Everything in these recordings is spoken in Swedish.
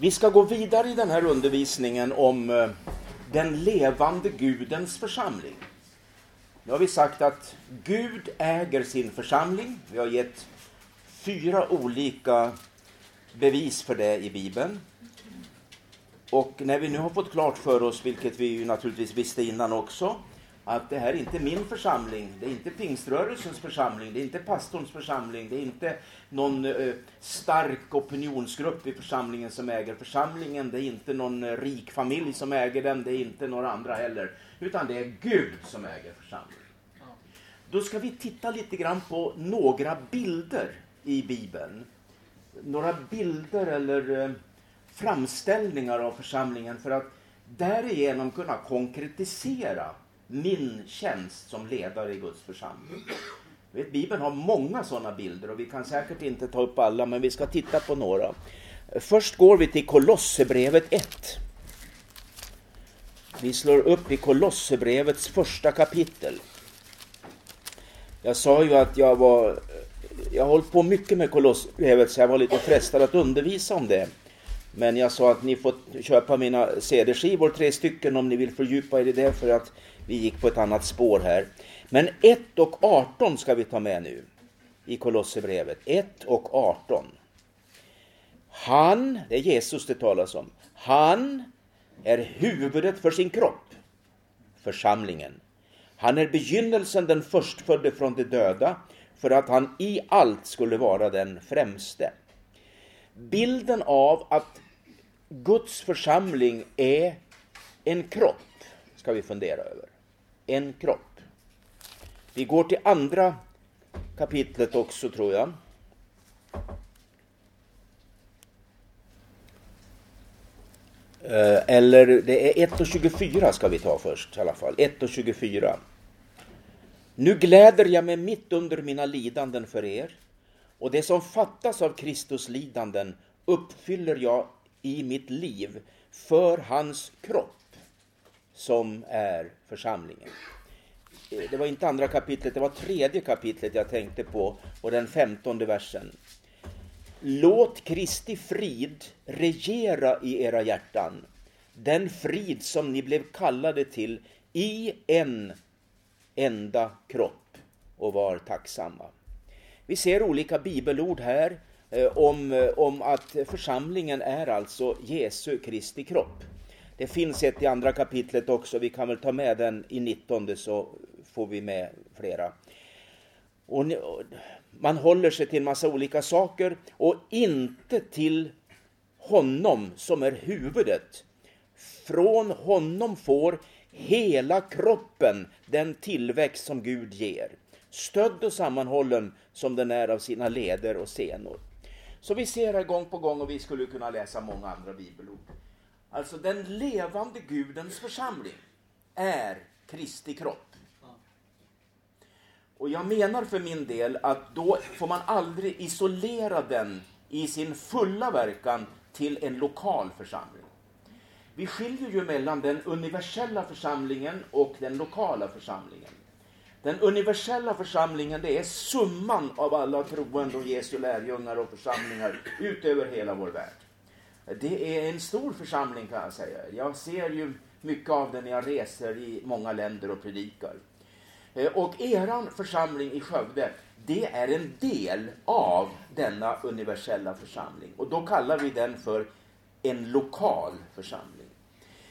Vi ska gå vidare i den här undervisningen om eh, den levande Gudens församling. Nu har vi sagt att Gud äger sin församling. Vi har gett fyra olika bevis för det i Bibeln. Och när vi nu har fått klart för oss, vilket vi ju naturligtvis visste innan också, att det här är inte min församling, det är inte pingströrelsens församling, det är inte pastorns församling, det är inte någon eh, stark opinionsgrupp i församlingen som äger församlingen, det är inte någon eh, rik familj som äger den, det är inte några andra heller, utan det är Gud som äger församlingen. Då ska vi titta lite grann på några bilder i Bibeln. Några bilder eller eh, framställningar av församlingen för att därigenom kunna konkretisera min tjänst som ledare i Guds församling. Vet, Bibeln har många sådana bilder och vi kan säkert inte ta upp alla, men vi ska titta på några. Först går vi till Kolosserbrevet 1. Vi slår upp i Kolosserbrevets första kapitel. Jag sa ju att jag var jag har hållit på mycket med Kolosserbrevet så jag var lite frestad att undervisa om det. Men jag sa att ni får köpa mina CD-skivor, tre stycken, om ni vill fördjupa er i det för att vi gick på ett annat spår här. Men 1 och 18 ska vi ta med nu i Kolosserbrevet. 1 och 18. Han, det är Jesus det talas om, han är huvudet för sin kropp, församlingen. Han är begynnelsen, den förstfödde från de döda, för att han i allt skulle vara den främste. Bilden av att Guds församling är en kropp ska vi fundera över. En kropp. Vi går till andra kapitlet också tror jag. Eh, eller det är 1 och 24 ska vi ta först i alla fall. 1 och 24. Nu gläder jag mig mitt under mina lidanden för er och det som fattas av Kristus lidanden uppfyller jag i mitt liv för hans kropp som är församlingen. Det var inte andra kapitlet, det var tredje kapitlet jag tänkte på och den femtonde versen. Låt Kristi frid regera i era hjärtan, den frid som ni blev kallade till i en enda kropp och var tacksamma. Vi ser olika bibelord här eh, om, eh, om att församlingen är alltså Jesu Kristi kropp. Det finns ett i andra kapitlet också, vi kan väl ta med den i 19 så får vi med flera. Och man håller sig till en massa olika saker och inte till honom som är huvudet. Från honom får hela kroppen den tillväxt som Gud ger, stödd och sammanhållen som den är av sina leder och senor. Så vi ser här gång på gång och vi skulle kunna läsa många andra bibelord. Alltså den levande Gudens församling är Kristi kropp. Och jag menar för min del att då får man aldrig isolera den i sin fulla verkan till en lokal församling. Vi skiljer ju mellan den universella församlingen och den lokala församlingen. Den universella församlingen det är summan av alla troende och Jesu lärjungar och församlingar utöver hela vår värld. Det är en stor församling kan jag säga. Jag ser ju mycket av den när jag reser i många länder och predikar. Eh, och eran församling i Skövde, det är en del av denna universella församling. Och då kallar vi den för en lokal församling.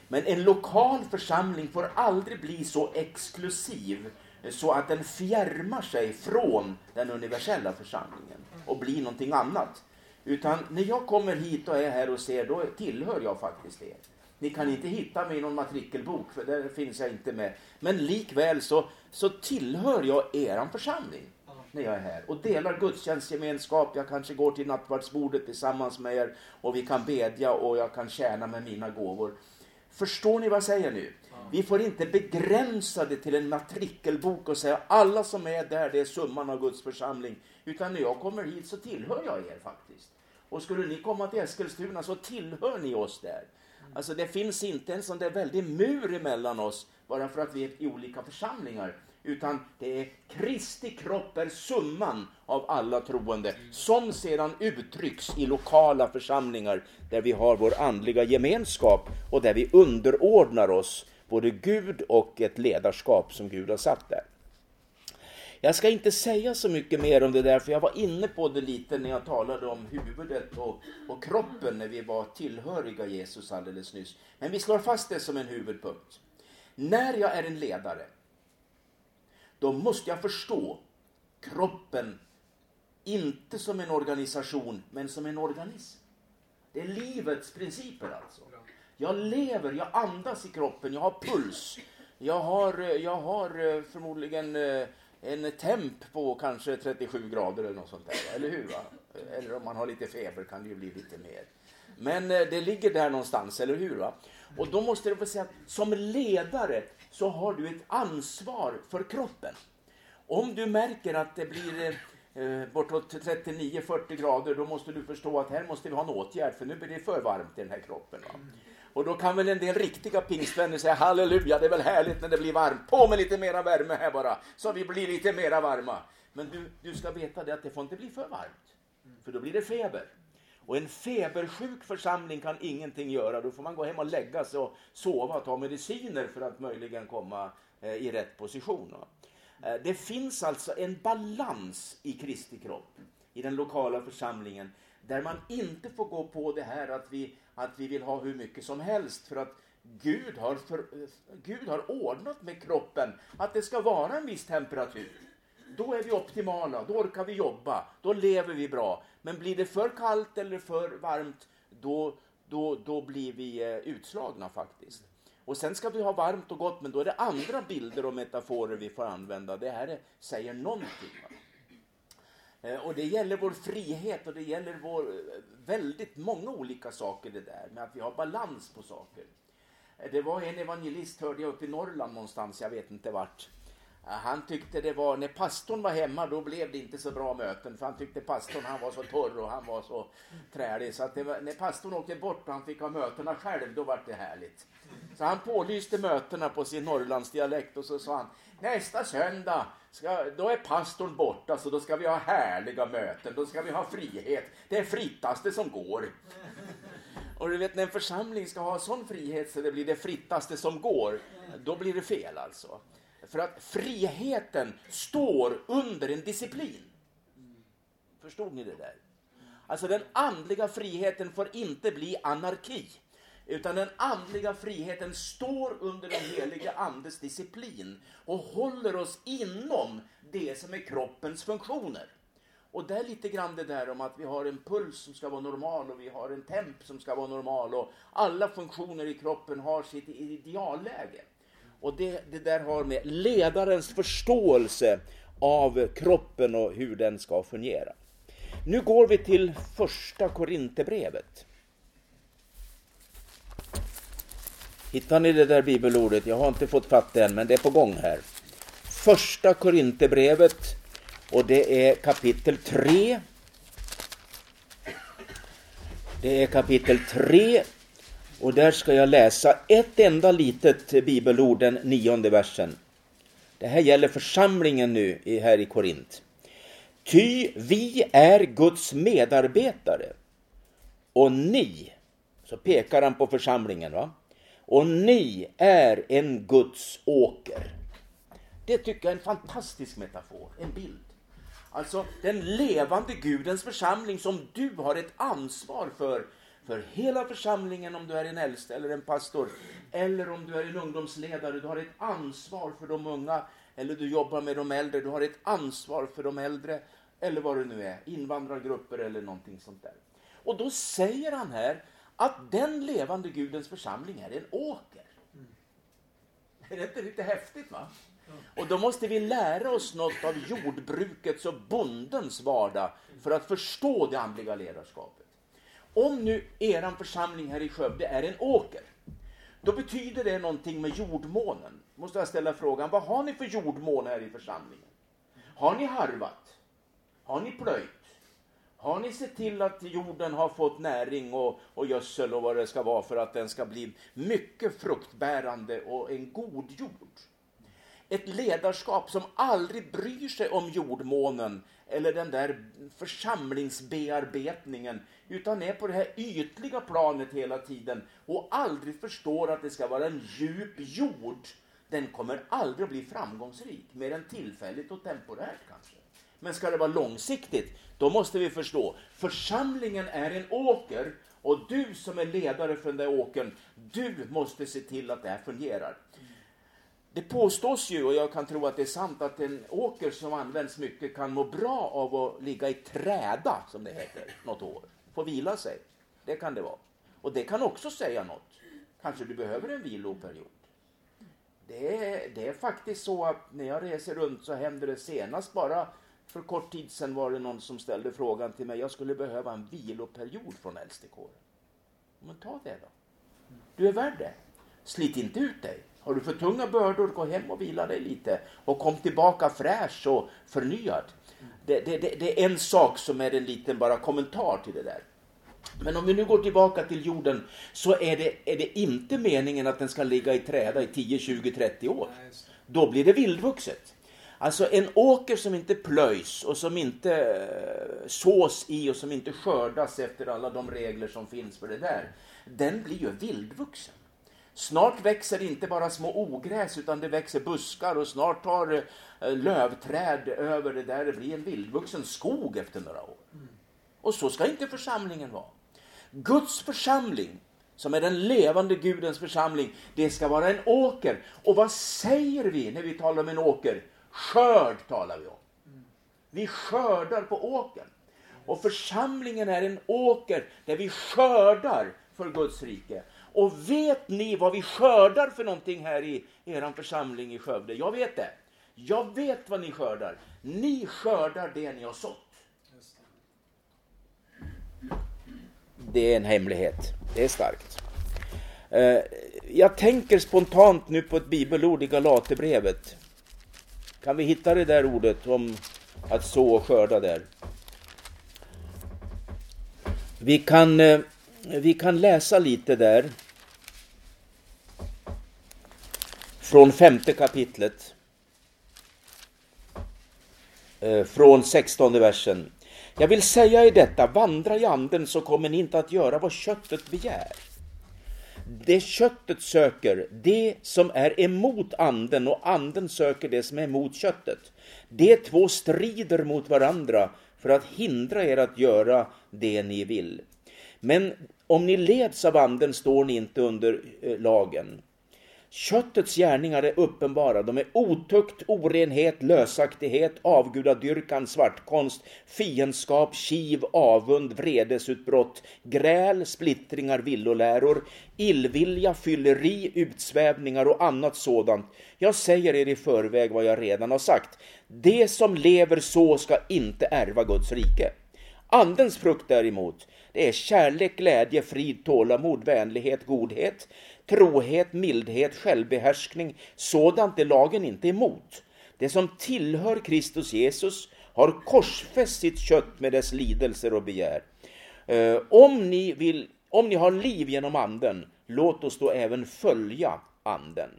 Men en lokal församling får aldrig bli så exklusiv eh, så att den fjärmar sig från den universella församlingen och blir någonting annat. Utan när jag kommer hit och är här och ser, då tillhör jag faktiskt er. Ni kan inte hitta mig i någon matrikelbok, för där finns jag inte med. Men likväl så, så tillhör jag er församling när jag är här och delar gudstjänstgemenskap. Jag kanske går till nattvardsbordet tillsammans med er och vi kan bedja och jag kan tjäna med mina gåvor. Förstår ni vad jag säger nu? Vi får inte begränsa det till en matrikelbok och säga alla som är där, det är summan av Guds församling. Utan när jag kommer hit så tillhör jag er faktiskt. Och skulle ni komma till Eskilstuna så tillhör ni oss där. Alltså det finns inte en sån där väldig mur emellan oss bara för att vi är i olika församlingar. utan det är Kristi kropp är summan av alla troende som sedan uttrycks i lokala församlingar där vi har vår andliga gemenskap och där vi underordnar oss både Gud och ett ledarskap som Gud har satt där. Jag ska inte säga så mycket mer om det där, för jag var inne på det lite när jag talade om huvudet och, och kroppen när vi var tillhöriga Jesus alldeles nyss. Men vi slår fast det som en huvudpunkt. När jag är en ledare, då måste jag förstå kroppen inte som en organisation, men som en organism. Det är livets principer alltså. Jag lever, jag andas i kroppen, jag har puls. Jag har, jag har eh, förmodligen eh, en temp på kanske 37 grader eller något sånt där, eller hur? Va? Eller om man har lite feber kan det ju bli lite mer. Men eh, det ligger där någonstans, eller hur? Va? Och då måste jag få säga att som ledare så har du ett ansvar för kroppen. Om du märker att det blir eh, eh bortåt 39-40 grader, då måste du förstå att här måste vi ha en åtgärd, för nu blir det för varmt i den här kroppen. Va? Och då kan väl en del riktiga pingstvänner säga halleluja, det är väl härligt när det blir varmt. På med lite mera värme här bara, så vi blir lite mera varma. Men du, du ska veta det att det får inte bli för varmt, för då blir det feber. Och en febersjuk församling kan ingenting göra. Då får man gå hem och lägga sig och sova och ta mediciner för att möjligen komma eh, i rätt position. Eh, det finns alltså en balans i Kristi kropp, i den lokala församlingen, där man inte får gå på det här att vi, att vi vill ha hur mycket som helst för att Gud har, för, Gud har ordnat med kroppen att det ska vara en viss temperatur. Då är vi optimala, då orkar vi jobba, då lever vi bra. Men blir det för kallt eller för varmt, då, då, då blir vi eh, utslagna faktiskt. Och sen ska vi ha varmt och gott, men då är det andra bilder och metaforer vi får använda. Det här är, säger någonting. Eh, Eh, och det gäller vår frihet och det gäller vår, eh, väldigt många olika saker det där med att vi har balans på saker. Eh, det var en evangelist, hörde jag, uppe i Norrland någonstans, jag vet inte vart. Han tyckte det var, när pastorn var hemma då blev det inte så bra möten för han tyckte pastorn han var så torr och han var så trälig så att var, när pastorn åkte bort och han fick ha mötena själv då var det härligt. Så han pålyste mötena på sin Norrlandsdialekt och så sa han nästa söndag ska, då är pastorn borta så då ska vi ha härliga möten, då ska vi ha frihet. Det är frittaste som går. Och du vet när en församling ska ha sån frihet så det blir det frittaste som går, då blir det fel alltså. För att friheten står under en disciplin. Förstod ni det där? Alltså den andliga friheten får inte bli anarki. Utan den andliga friheten står under den helige andes disciplin och håller oss inom det som är kroppens funktioner. Och det är lite grann det där om att vi har en puls som ska vara normal och vi har en temp som ska vara normal och alla funktioner i kroppen har sitt idealläge. Och det, det där har med ledarens förståelse av kroppen och hur den ska fungera. Nu går vi till första Korinthierbrevet. Hittar ni det där bibelordet? Jag har inte fått fatt det än, men det är på gång här. Första Korinthierbrevet och det är kapitel 3. Det är kapitel 3 och där ska jag läsa ett enda litet bibelord, den nionde versen. Det här gäller församlingen nu här i Korint. Ty vi är Guds medarbetare och ni, så pekar han på församlingen, va? Och ni är en Guds åker. Det tycker jag är en fantastisk metafor, en bild. Alltså den levande Gudens församling som du har ett ansvar för för hela församlingen om du är en äldste eller en pastor. Eller om du är en ungdomsledare, du har ett ansvar för de unga. Eller du jobbar med de äldre, du har ett ansvar för de äldre. Eller vad det nu är, invandrargrupper eller någonting sånt där. Och då säger han här att den levande Gudens församling är en åker. Är det inte lite häftigt? va? Och då måste vi lära oss något av jordbrukets och bondens vardag för att förstå det andliga ledarskapet. Om nu eran församling här i Skövde är en åker, då betyder det någonting med jordmånen. Måste jag ställa frågan, vad har ni för jordmån här i församlingen? Har ni harvat? Har ni plöjt? Har ni sett till att jorden har fått näring och, och gödsel och vad det ska vara för att den ska bli mycket fruktbärande och en god jord? Ett ledarskap som aldrig bryr sig om jordmånen eller den där församlingsbearbetningen utan är på det här ytliga planet hela tiden och aldrig förstår att det ska vara en djup jord. Den kommer aldrig att bli framgångsrik, mer än tillfälligt och temporärt kanske. Men ska det vara långsiktigt, då måste vi förstå. Församlingen är en åker och du som är ledare för den där åkern, du måste se till att det här fungerar. Det påstås ju, och jag kan tro att det är sant, att en åker som används mycket kan må bra av att ligga i träda, som det heter, något år. Få vila sig. Det kan det vara. Och det kan också säga något. Kanske du behöver en viloperiod. Det är, det är faktiskt så att när jag reser runt så händer det senast bara för kort tid sedan var det någon som ställde frågan till mig, jag skulle behöva en viloperiod från äldstekåren. Men ta det då. Du är värd det. Slit inte ut dig. Har du för tunga bördor, gå hem och vila dig lite och kom tillbaka fräsch och förnyad. Det, det, det, det, är en sak som är en liten bara kommentar till det där. Men om vi nu går tillbaka till jorden så är det, är det inte meningen att den ska ligga i träda i 10, 20, 30 år. Då blir det vildvuxet. Alltså en åker som inte plöjs och som inte eh, sås i och som inte skördas efter alla de regler som finns för det där, den blir ju vildvuxen. Snart växer inte bara små ogräs utan det växer buskar och snart tar eh, lövträd över det där. Det blir en vildvuxen skog efter några år. Och så ska inte församlingen vara. Guds församling, som är den levande Gudens församling, det ska vara en åker. Och vad säger vi när vi talar om en åker? Skörd talar vi om. Vi skördar på åkern. Och församlingen är en åker där vi skördar för Guds rike. Och vet ni vad vi skördar för någonting här i er församling i Skövde? Jag vet det. Jag vet vad ni skördar. Ni skördar det ni har sått. Det är en hemlighet. Det är starkt. Eh, jag tänker spontant nu på ett bibelord i Galaterbrevet. Kan vi hitta det där ordet om att så och skörda där? Vi kan, eh, vi kan läsa lite där. Från femte kapitlet. Eh, från sextonde versen. Jag vill säga i detta, vandra i anden så kommer ni inte att göra vad köttet begär. Det köttet söker, det som är emot anden och anden söker det som är emot köttet. De två strider mot varandra för att hindra er att göra det ni vill. Men om ni leds av anden står ni inte under eh, lagen. Köttets gärningar är uppenbara. De är otukt, orenhet, lösaktighet, avgudadyrkan, svartkonst, fiendskap, kiv, avund, vredesutbrott, gräl, splittringar, villoläror, illvilja, fylleri, utsvävningar och annat sådant. Jag säger er i förväg vad jag redan har sagt. Det som lever så ska inte ärva Guds rike. Andens frukt däremot, det är kärlek, glädje, frid, tålamod, vänlighet, godhet, trohet, mildhet, självbehärskning. Sådant är lagen inte emot. Det som tillhör Kristus Jesus har korsfäst sitt kött med dess lidelser och begär. Eh, om ni, vill, om ni har liv genom anden, låt oss då även följa anden.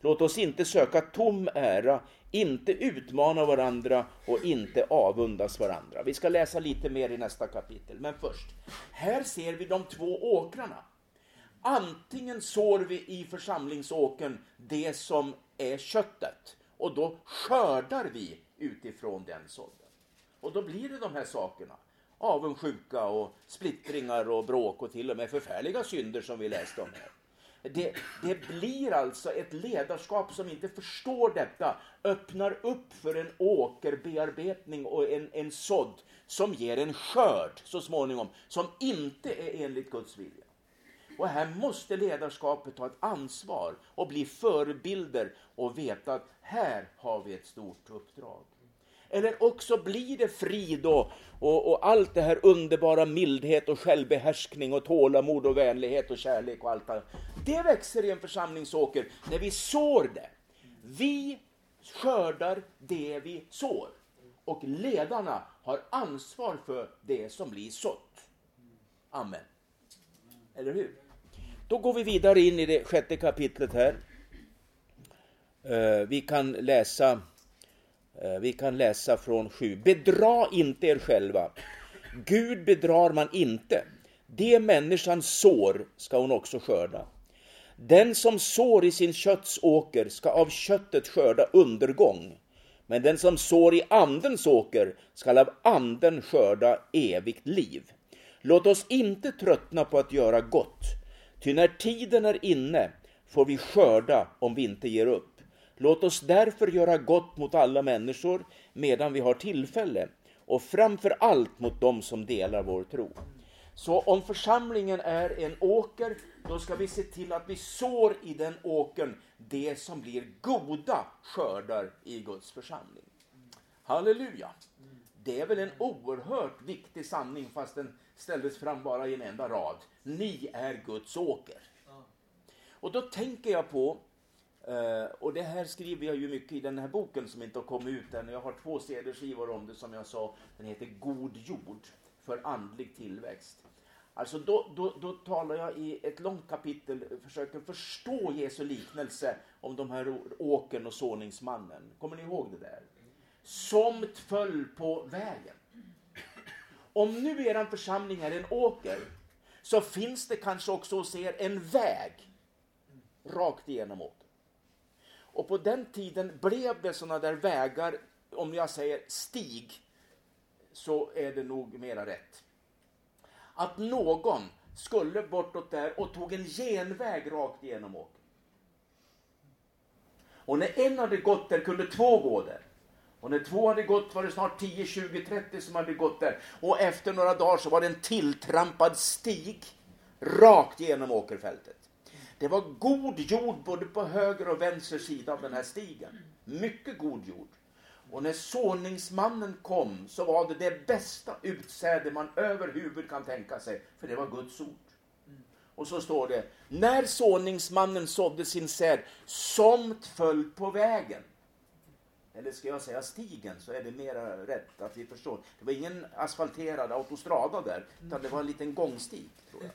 Låt oss inte söka tom ära, inte utmana varandra och inte avundas varandra. Vi ska läsa lite mer i nästa kapitel, men först. Här ser vi de två åkrarna. Antingen sår vi i församlingsåkern det som är köttet och då skördar vi utifrån den sådden. Och då blir det de här sakerna. Avundsjuka och splittringar och bråk och till och med förfärliga synder som vi läste om här. Det, det, blir alltså ett ledarskap som inte förstår detta, öppnar upp för en åkerbearbetning och en, en sådd som ger en skörd så småningom, som inte är enligt Guds vilja. Och här måste ledarskapet ta ett ansvar och bli förebilder och veta att här har vi ett stort uppdrag. Eller också blir det frid och, och, och, allt det här underbara mildhet och självbehärskning och tålamod och vänlighet och kärlek och allt det Det växer i en församlingsåker när vi sår det. Vi skördar det vi sår. Och ledarna har ansvar för det som blir sått. Amen. Eller hur? Då går vi vidare in i det sjätte kapitlet här. Eh, vi kan läsa eh, vi kan läsa från 7. Bedra inte er själva. Gud bedrar man inte. Det människan sår ska hon också skörda. Den som sår i sin kötts åker ska av köttet skörda undergång. Men den som sår i andens åker skall av anden skörda evigt liv. Låt oss inte tröttna på att göra gott, ty när tiden är inne får vi skörda om vi inte ger upp. Låt oss därför göra gott mot alla människor medan vi har tillfälle och framför allt mot dem som delar vår tro. Så om församlingen är en åker, då ska vi se till att vi sår i den åkern det som blir goda skördar i Guds församling. Halleluja! Det är väl en oerhört viktig sanning fast den ställdes fram bara i en enda rad. Ni är Guds åker. Och då tänker jag på, eh, och det här skriver jag ju mycket i den här boken som inte har kommit ut än. Jag har två CD-skivor om det som jag sa. Den heter God jord för andlig tillväxt. Alltså då, då, då talar jag i ett långt kapitel, försöker förstå Jesu liknelse om de här åkern och såningsmannen. Kommer ni ihåg det där? Somt föll på vägen. Om nu er församling är en åker, så finns det kanske också hos er en väg rakt igenom åkern. Och på den tiden blev det sådana där vägar, om jag säger stig, så är det nog mera rätt. Att någon skulle bortåt där och tog en genväg rakt igenom åkern. Och när en hade gått där kunde två gå där. Och när två hade gått var det snart 10, 20, 30 som hade gått där. Och efter några dagar så var det en tilltrampad stig rakt genom åkerfältet. Det var god jord både på höger och vänster sida av den här stigen. Mycket god jord. Och när såningsmannen kom så var det det bästa utsäde man överhuvud kan tänka sig, för det var Guds ord. Och så står det, när såningsmannen sådde sin säd, somt föll på vägen. Eller ska jag säga stigen, så är det mera rätt att vi förstår. Det var ingen asfalterad autostrada där, utan det var en liten gångstig. Tror jag.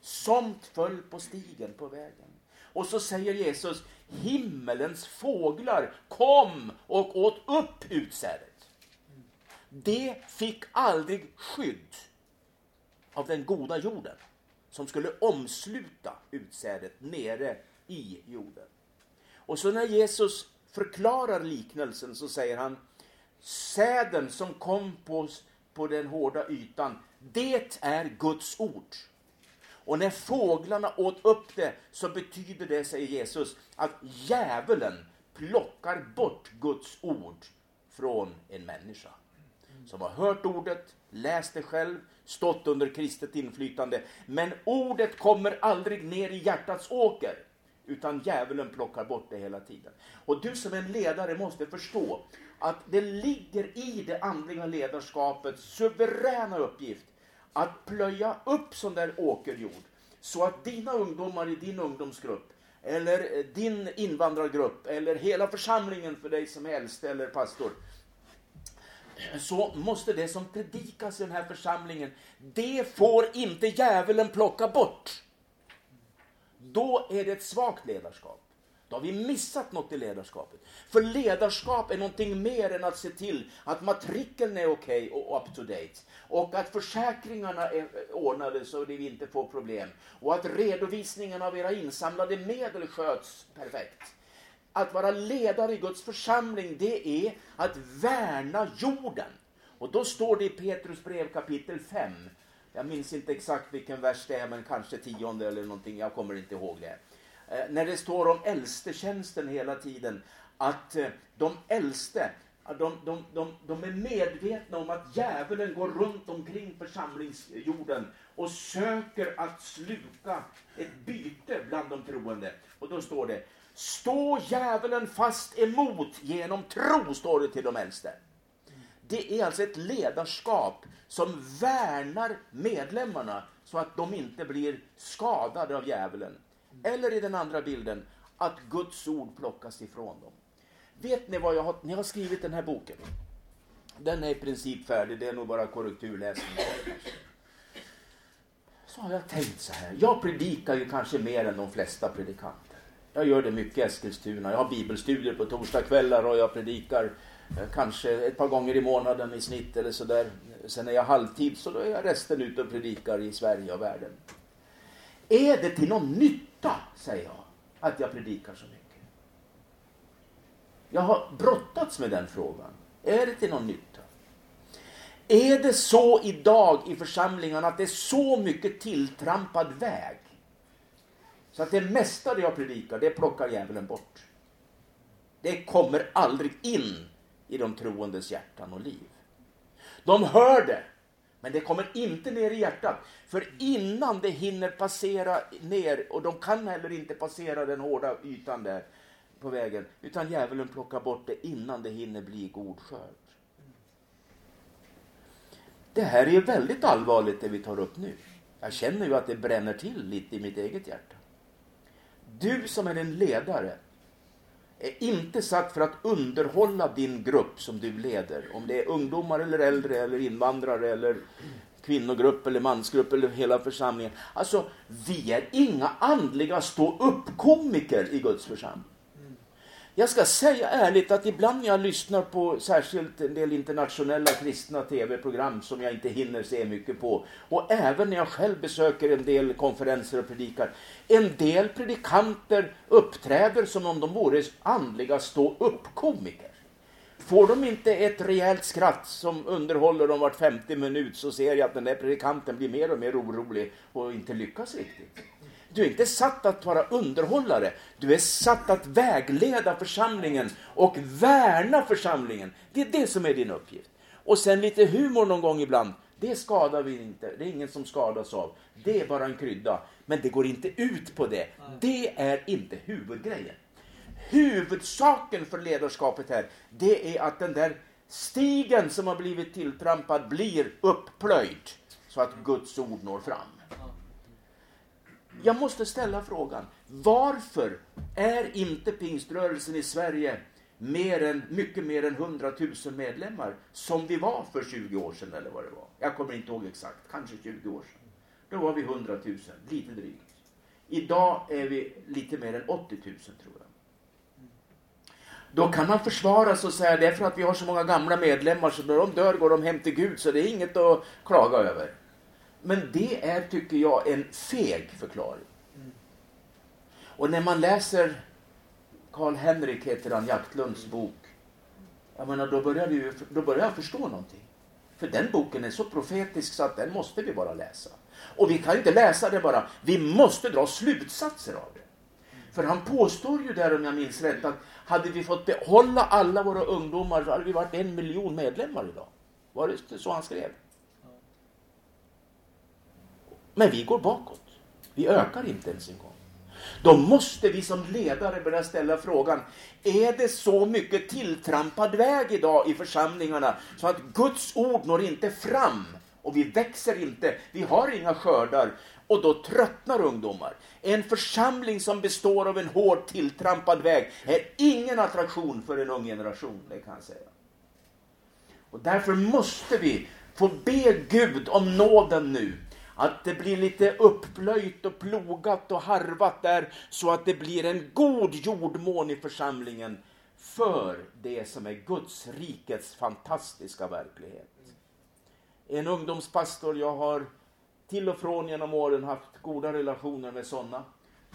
Somt föll på stigen på vägen. Och så säger Jesus, himmelens fåglar kom och åt upp utsädet. Det fick aldrig skydd av den goda jorden som skulle omsluta utsädet nere i jorden. Och så när Jesus förklarar liknelsen så säger han säden som kom på, på den hårda ytan, det är Guds ord. Och när fåglarna åt upp det så betyder det, säger Jesus, att djävulen plockar bort Guds ord från en människa. Som har hört ordet, läst det själv, stått under kristet inflytande. Men ordet kommer aldrig ner i hjärtats åker. Utan djävulen plockar bort det hela tiden. Och du som en ledare måste förstå att det ligger i det andliga ledarskapets suveräna uppgift att plöja upp sån där åkerjord så att dina ungdomar i din ungdomsgrupp eller din invandrargrupp eller hela församlingen för dig som är äldste eller pastor så måste det som predikas i den här församlingen, det får inte djävulen plocka bort. Då är det ett svagt ledarskap. Då har vi missat något i ledarskapet. För ledarskap är någonting mer än att se till att matrikeln är okej okay och up to date. Och att försäkringarna är ordnade så att vi inte får problem. Och att redovisningen av era insamlade medel sköts perfekt. Att vara ledare i Guds församling, det är att värna jorden. Och då står det i Petrus brev kapitel 5. Jag minns inte exakt vilken vers det är, men kanske tionde eller någonting. Jag kommer inte ihåg det. Eh, när det står om äldstetjänsten hela tiden, att eh, de äldste, de, de, de, de är medvetna om att djävulen går runt omkring församlingsjorden och söker att sluka ett byte bland de troende. Och då står det, stå djävulen fast emot genom tro, står det till de äldste. Det är alltså ett ledarskap som värnar medlemmarna så att de inte blir skadade av djävulen. Eller i den andra bilden, att Guds ord plockas ifrån dem. Vet ni vad jag har, ni har skrivit den här boken? Den är i princip färdig, det är nog bara korrekturläsning. Så har jag tänkt så här, jag predikar ju kanske mer än de flesta predikanter. Jag gör det mycket i Eskilstuna. Jag har bibelstudier på torsdagskvällar och jag predikar eh, Eh, kanske ett par gånger i månaden i snitt eller sådär. Sen är jag halvtid så då är jag resten ute och predikar i Sverige och världen. Är det till någon nytta, säger jag, att jag predikar så mycket? Jag har brottats med den frågan. Är det till någon nytta? Är det så idag i församlingarna att det är så mycket tilltrampad väg så att det mesta det jag predikar, det plockar djävulen bort. Det kommer aldrig in i de troendes hjärtan och liv. De hör det, men det kommer inte ner i hjärtat. För innan det hinner passera ner, och de kan heller inte passera den hårda ytan där på vägen, utan djävulen plockar bort det innan det hinner bli god skörd. Det här är väldigt allvarligt det vi tar upp nu. Jag känner ju att det bränner till lite i mitt eget hjärta. Du som är en ledare är inte satt för att underhålla din grupp som du leder. Om det är ungdomar eller äldre eller invandrare eller kvinnogrupp eller mansgrupp eller hela församlingen. Alltså, vi är inga andliga stå-upp-komiker i Guds församling. Jag ska säga ärligt att ibland när jag lyssnar på särskilt en del internationella kristna tv-program som jag inte hinner se mycket på och även när jag själv besöker en del konferenser och predikar. En del predikanter uppträder som om de vore andliga stå-upp-komiker. Får de inte ett rejält skratt som underhåller dem vart 50 minut så ser jag att den där predikanten blir mer och mer orolig och inte lyckas riktigt. Du är inte satt att vara underhållare. Du är satt att vägleda församlingen och värna församlingen. Det är det som är din uppgift. Och sen lite humor någon gång ibland. Det skadar vi inte. Det är ingen som skadas av. Det är bara en krydda. Men det går inte ut på det. Det är inte huvudgrejen. Huvudsaken för ledarskapet här, det är att den där stigen som har blivit tilltrampad blir upplöjd så att Guds ord når fram. Jag måste ställa frågan, varför är inte pingströrelsen i Sverige mer än, mycket mer än 100 000 medlemmar som vi var för 20 år sedan eller vad det var. Jag kommer inte ihåg exakt, kanske 20 år sedan. Då var vi 100 000, lite drygt. Idag är vi lite mer än 80 000 tror jag. Då kan man försvara sig och säga det är för att vi har så många gamla medlemmar så när de dör går de hem till Gud så det är inget att klaga över. Men det är, tycker jag, en feg förklaring. Och när man läser Karl-Henrik heter han, Jaktlunds bok. Jag menar, då börjar, vi, då börjar jag förstå någonting. För den boken är så profetisk så att den måste vi bara läsa. Och vi kan inte läsa det bara, vi måste dra slutsatser av det. För han påstår ju där, om jag minns rätt, att hade vi fått behålla alla våra ungdomar så hade vi varit en miljon medlemmar idag. Var det så han skrev? Men vi går bakåt. Vi ökar inte ens en gång. Då måste vi som ledare börja ställa frågan, är det så mycket tilltrampad väg idag i församlingarna så att Guds ord når inte fram och vi växer inte, vi har inga skördar och då tröttnar ungdomar. En församling som består av en hårt tilltrampad väg är ingen attraktion för en ung generation, det kan jag säga. Och därför måste vi få be Gud om nåden nu att det blir lite upplöjt och plogat och harvat där så att det blir en god jordmån i församlingen för det som är Guds rikets fantastiska verklighet. En ungdomspastor, jag har till och från genom åren haft goda relationer med sådana.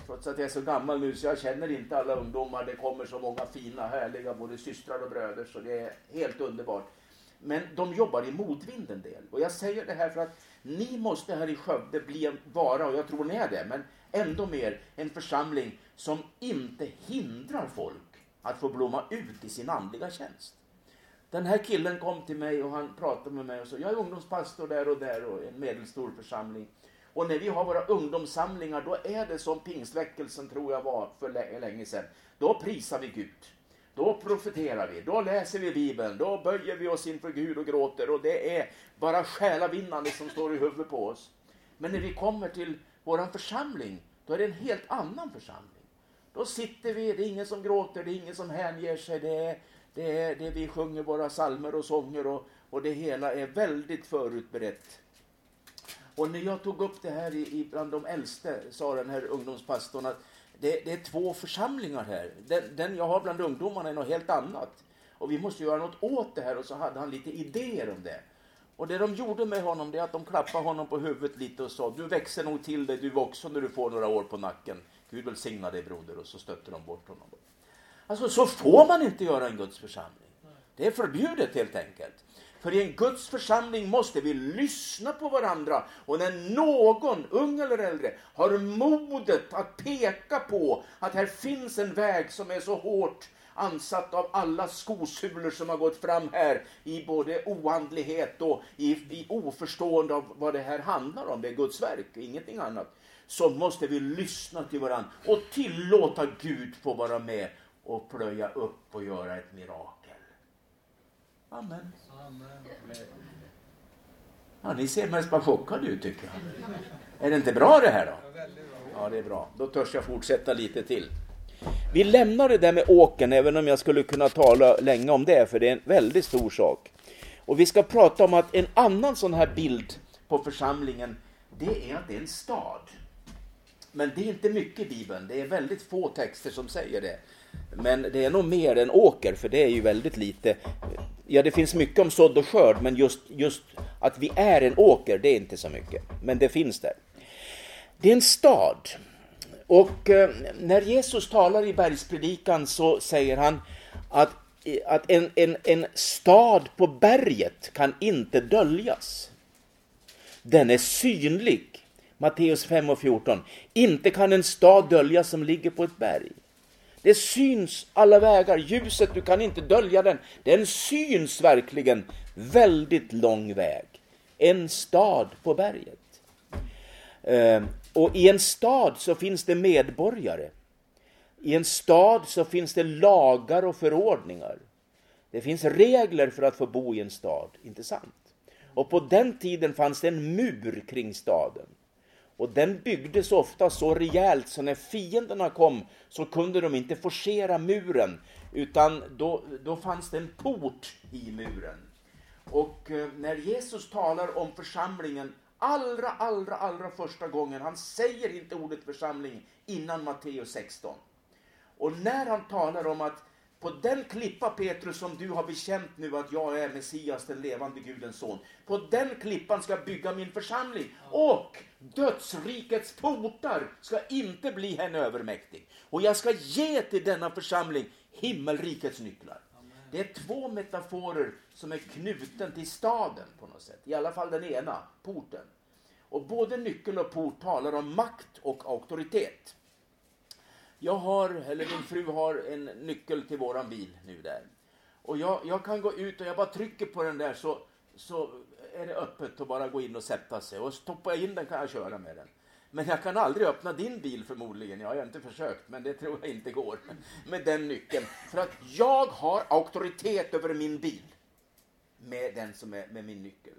Trots att jag är så gammal nu så jag känner inte alla ungdomar. Det kommer så många fina, härliga både systrar och bröder så det är helt underbart. Men de jobbar i motvind en del. Och jag säger det här för att ni måste här i Skövde bli en, vara, och jag tror ni är det, men ändå mer en församling som inte hindrar folk att få blomma ut i sin andliga tjänst. Den här killen kom till mig och han pratade med mig och sa, jag är ungdomspastor där och där och en medelstor församling. Och när vi har våra ungdomssamlingar, då är det som pingstväckelsen tror jag var för länge sedan. Då prisar vi Gud. Då profeterar vi, då läser vi Bibeln, då böjer vi oss inför Gud och gråter och det är bara själavinnande som står i huvudet på oss. Men när vi kommer till våran församling, då är det en helt annan församling. Då sitter vi, det är ingen som gråter, det är ingen som hänger sig, det är, det är det vi sjunger våra salmer och sånger och, och det hela är väldigt förutberett. Och när jag tog upp det här i, i bland de äldste, sa den här ungdomspastorn att det, det, är två församlingar här. Den, den jag har bland ungdomarna är något helt annat. Och vi måste göra något åt det här. Och så hade han lite idéer om det. Och det de gjorde med honom det är att de klappade honom på huvudet lite och sa du växer nog till dig du också när du får några år på nacken. Gud välsigna dig broder. Och så stötte de bort honom. Alltså så får man inte göra en Guds församling. Det är förbjudet helt enkelt. För i en Guds församling måste vi lyssna på varandra. Och när någon, ung eller äldre, har modet att peka på att här finns en väg som är så hårt ansatt av alla skosulor som har gått fram här i både oandlighet och i, i oförstående av vad det här handlar om. Det är Guds verk, ingenting annat. Så måste vi lyssna till varandra och tillåta Gud få vara med och plöja upp och göra ett mirakel. Amen. Ja, ni ser mest bara chockade ut tycker jag. Är det inte bra det här då? Ja, det är bra. Då törs jag fortsätta lite till. Vi lämnar det där med åken, även om jag skulle kunna tala länge om det, för det är en väldigt stor sak. Och vi ska prata om att en annan sån här bild på församlingen, det är att det är en stad. Men det är inte mycket i Bibeln, det är väldigt få texter som säger det. Men det är nog mer än åker, för det är ju väldigt lite. Ja, det finns mycket om sådd och skörd, men just, just att vi är en åker, det är inte så mycket. Men det finns där. Det är en stad. Och eh, när Jesus talar i bergspredikan så säger han att, att en, en, en stad på berget kan inte döljas. Den är synlig. Matteus 5 och 14. Inte kan en stad döljas som ligger på ett berg. Det syns alla vägar. Ljuset, du kan inte dölja den. Den syns verkligen väldigt lång väg. En stad på berget. Ehm, och i en stad så finns det medborgare. I en stad så finns det lagar och förordningar. Det finns regler för att få bo i en stad, inte sant? Och på den tiden fanns det en mur kring staden. Och den byggdes ofta så rejält så när fienderna kom så kunde de inte forcera muren utan då, då fanns det en port i muren. Och eh, när Jesus talar om församlingen allra, allra, allra första gången, han säger inte ordet församling innan Matteus 16. Och när han talar om att på den klippa Petrus som du har bekänt nu att jag är Messias, den levande Gudens son. På den klippan ska jag bygga min församling. Och dödsrikets portar ska inte bli henne övermäktig. Och jag ska ge till denna församling himmelrikets nycklar. Det är två metaforer som är knuten till staden på något sätt. I alla fall den ena, porten. Och både nyckel och port talar om makt och auktoritet. Jag har, eller min fru har en nyckel till våran bil nu där. Och jag, jag kan gå ut och jag bara trycker på den där så, så är det öppet att bara gå in och sätta sig. Och stoppar jag in den kan jag köra med den. Men jag kan aldrig öppna din bil förmodligen. Jag har inte försökt, men det tror jag inte går. Med den nyckeln. För att jag har auktoritet över min bil. Med den som är med min nyckel.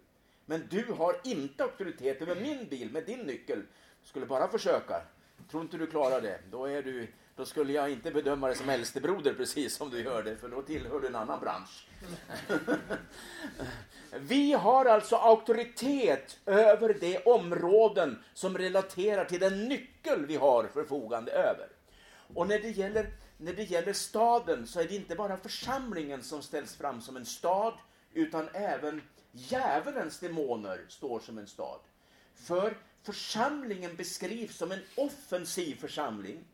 Men du har inte auktoritet över min bil med din nyckel. Skulle bara försöka. Tror inte du klarar det, då, är du, då skulle jag inte bedöma dig som äldstebroder precis som du gör det, för då tillhör du en annan bransch. Vi har alltså auktoritet över de områden som relaterar till den nyckel vi har förfogande över. Och när det gäller, när det gäller staden så är det inte bara församlingen som ställs fram som en stad, utan även djävulens demoner står som en stad. För församlingen beskrivs som en offensiv församling.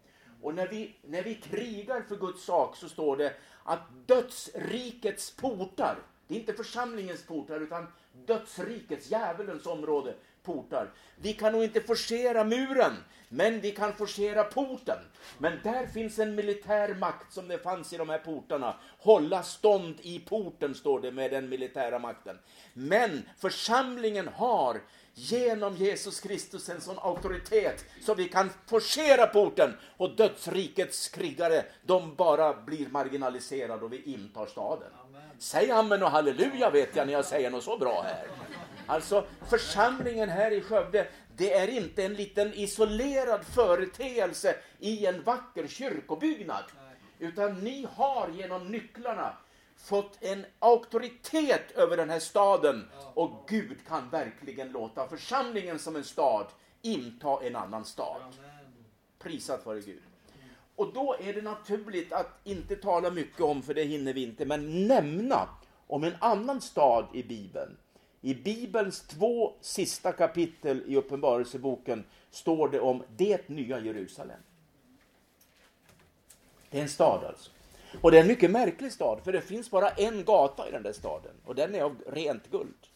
Och när vi, när vi krigar för Guds sak så står det att dödsrikets portar, det är inte församlingens portar utan dödsrikets, djävulens område, portar. Vi kan nog inte forcera muren, men vi kan forcera porten. Men där finns en militär makt som det fanns i de här portarna. Hålla stånd i porten, står det med den militära makten. Men församlingen har genom Jesus Kristus en sån auktoritet så vi kan forcera porten och dödsrikets krigare, de bara blir marginaliserade och vi intar staden. Amen. Säg amen och halleluja vet jag när jag säger något så bra här. Alltså församlingen här i Skövde, det är inte en liten isolerad företeelse i en vacker kyrkobyggnad. Utan ni har genom nycklarna fått en auktoritet över den här staden och Gud kan verkligen låta församlingen som en stad inta en annan stad. Prisat vare Gud. Och då är det naturligt att inte tala mycket om, för det hinner vi inte, men nämna om en annan stad i Bibeln. I Bibelns två sista kapitel i Uppenbarelseboken står det om det nya Jerusalem. Det är en stad alltså. Och det är en mycket märklig stad, för det finns bara en gata i den där staden och den är av rent guld.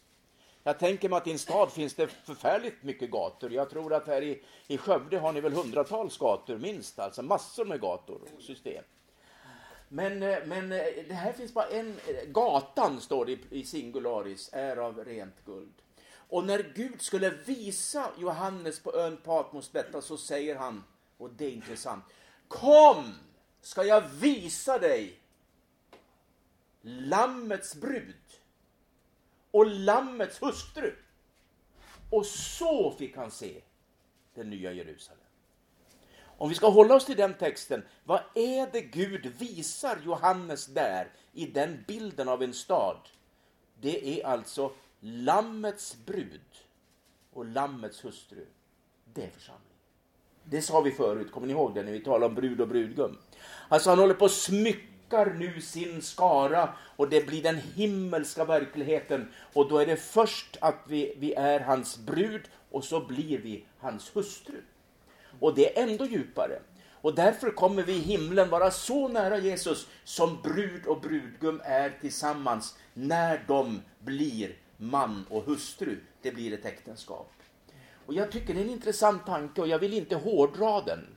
Jag tänker mig att i en stad finns det förfärligt mycket gator. Jag tror att här i, i Skövde har ni väl hundratals gator minst, alltså massor med gator och system. Men, eh, men eh, det här finns bara en, eh, gatan står det i singularis, är av rent guld. Och när Gud skulle visa Johannes på ön Patmos detta så säger han, och det är intressant, Kom ska jag visa dig Lammets brud och Lammets hustru. Och så fick han se det nya Jerusalem. Om vi ska hålla oss till den texten, vad är det Gud visar Johannes där i den bilden av en stad? Det är alltså Lammets brud och Lammets hustru. Det är församlingen. Det sa vi förut, kommer ni ihåg det när vi talade om brud och brudgum? Alltså han håller på att smyckar nu sin skara och det blir den himmelska verkligheten. Och då är det först att vi, vi är hans brud och så blir vi hans hustru. Och det är ändå djupare. Och därför kommer vi i himlen vara så nära Jesus som brud och brudgum är tillsammans när de blir man och hustru. Det blir ett äktenskap. Och Jag tycker det är en intressant tanke och jag vill inte hårdra den.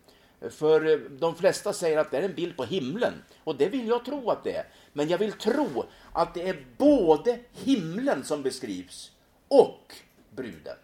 För eh, de flesta säger att det är en bild på himlen. Och det vill jag tro att det är. Men jag vill tro att det är både himlen som beskrivs och bruden.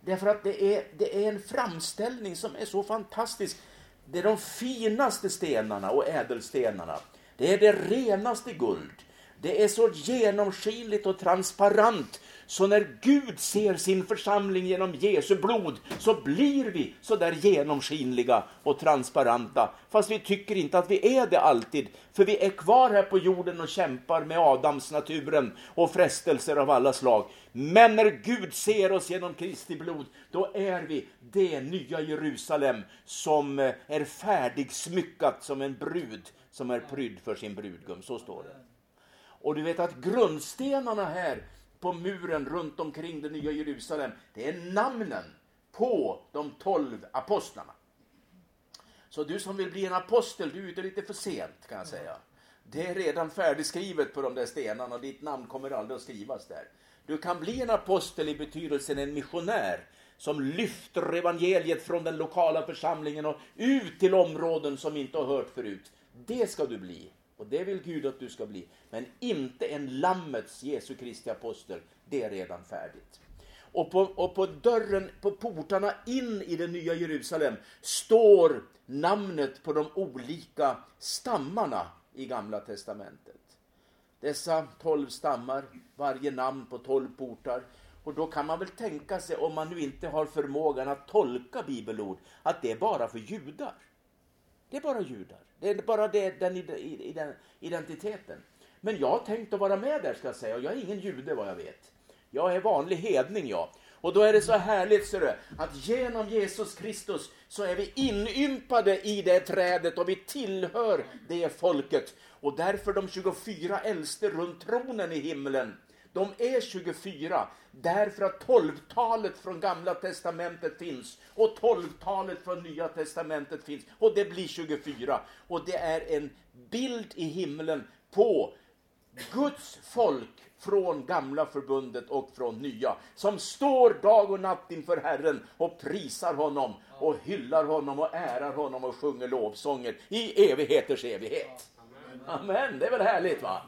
Därför att det är, det är en framställning som är så fantastisk. Det är de finaste stenarna och ädelstenarna. Det är det renaste guld. Det är så genomskinligt och transparent så när Gud ser sin församling genom Jesu blod så blir vi så där genomskinliga och transparenta. Fast vi tycker inte att vi är det alltid. För vi är kvar här på jorden och kämpar med Adams naturen och frestelser av alla slag. Men när Gud ser oss genom Kristi blod, då är vi det nya Jerusalem som eh, är färdigsmyckat som en brud som är prydd för sin brudgum. Så står det. Och du vet att grundstenarna här på muren runt omkring det nya Jerusalem, det är namnen på de tolv apostlarna. Så du som vill bli en apostel, du är ute lite för sent kan jag säga. Det är redan färdigskrivet på de där stenarna och ditt namn kommer aldrig att skrivas där. Du kan bli en apostel i betydelsen en missionär som lyfter evangeliet från den lokala församlingen och ut till områden som inte har hört förut. Det ska du bli. Och det vill Gud att du ska bli. Men inte en Lammets Jesu Kristi apostel. Det är redan färdigt. Och på, och på dörren, på portarna in i det nya Jerusalem står namnet på de olika stammarna i Gamla Testamentet. Dessa tolv stammar, varje namn på tolv portar. Och då kan man väl tänka sig, om man nu inte har förmågan att tolka bibelord, att det är bara för judar. Det är bara judar. Det är bara det, den, den identiteten. Men jag har tänkt att vara med där ska jag säga. Och jag är ingen jude vad jag vet. Jag är vanlig hedning jag. Och då är det så härligt ser du, att genom Jesus Kristus så är vi inympade i det trädet och vi tillhör det folket. Och därför de 24 äldste runt tronen i himlen, de är 24 därför att tolvtalet från gamla testamentet finns och tolvtalet från nya testamentet finns och det blir 24. Och det är en bild i himlen på Guds folk från gamla förbundet och från nya som står dag och natt inför Herren och prisar honom och hyllar honom och ärar honom och sjunger lovsånger i evigheters evighet. Amen, det är väl härligt va?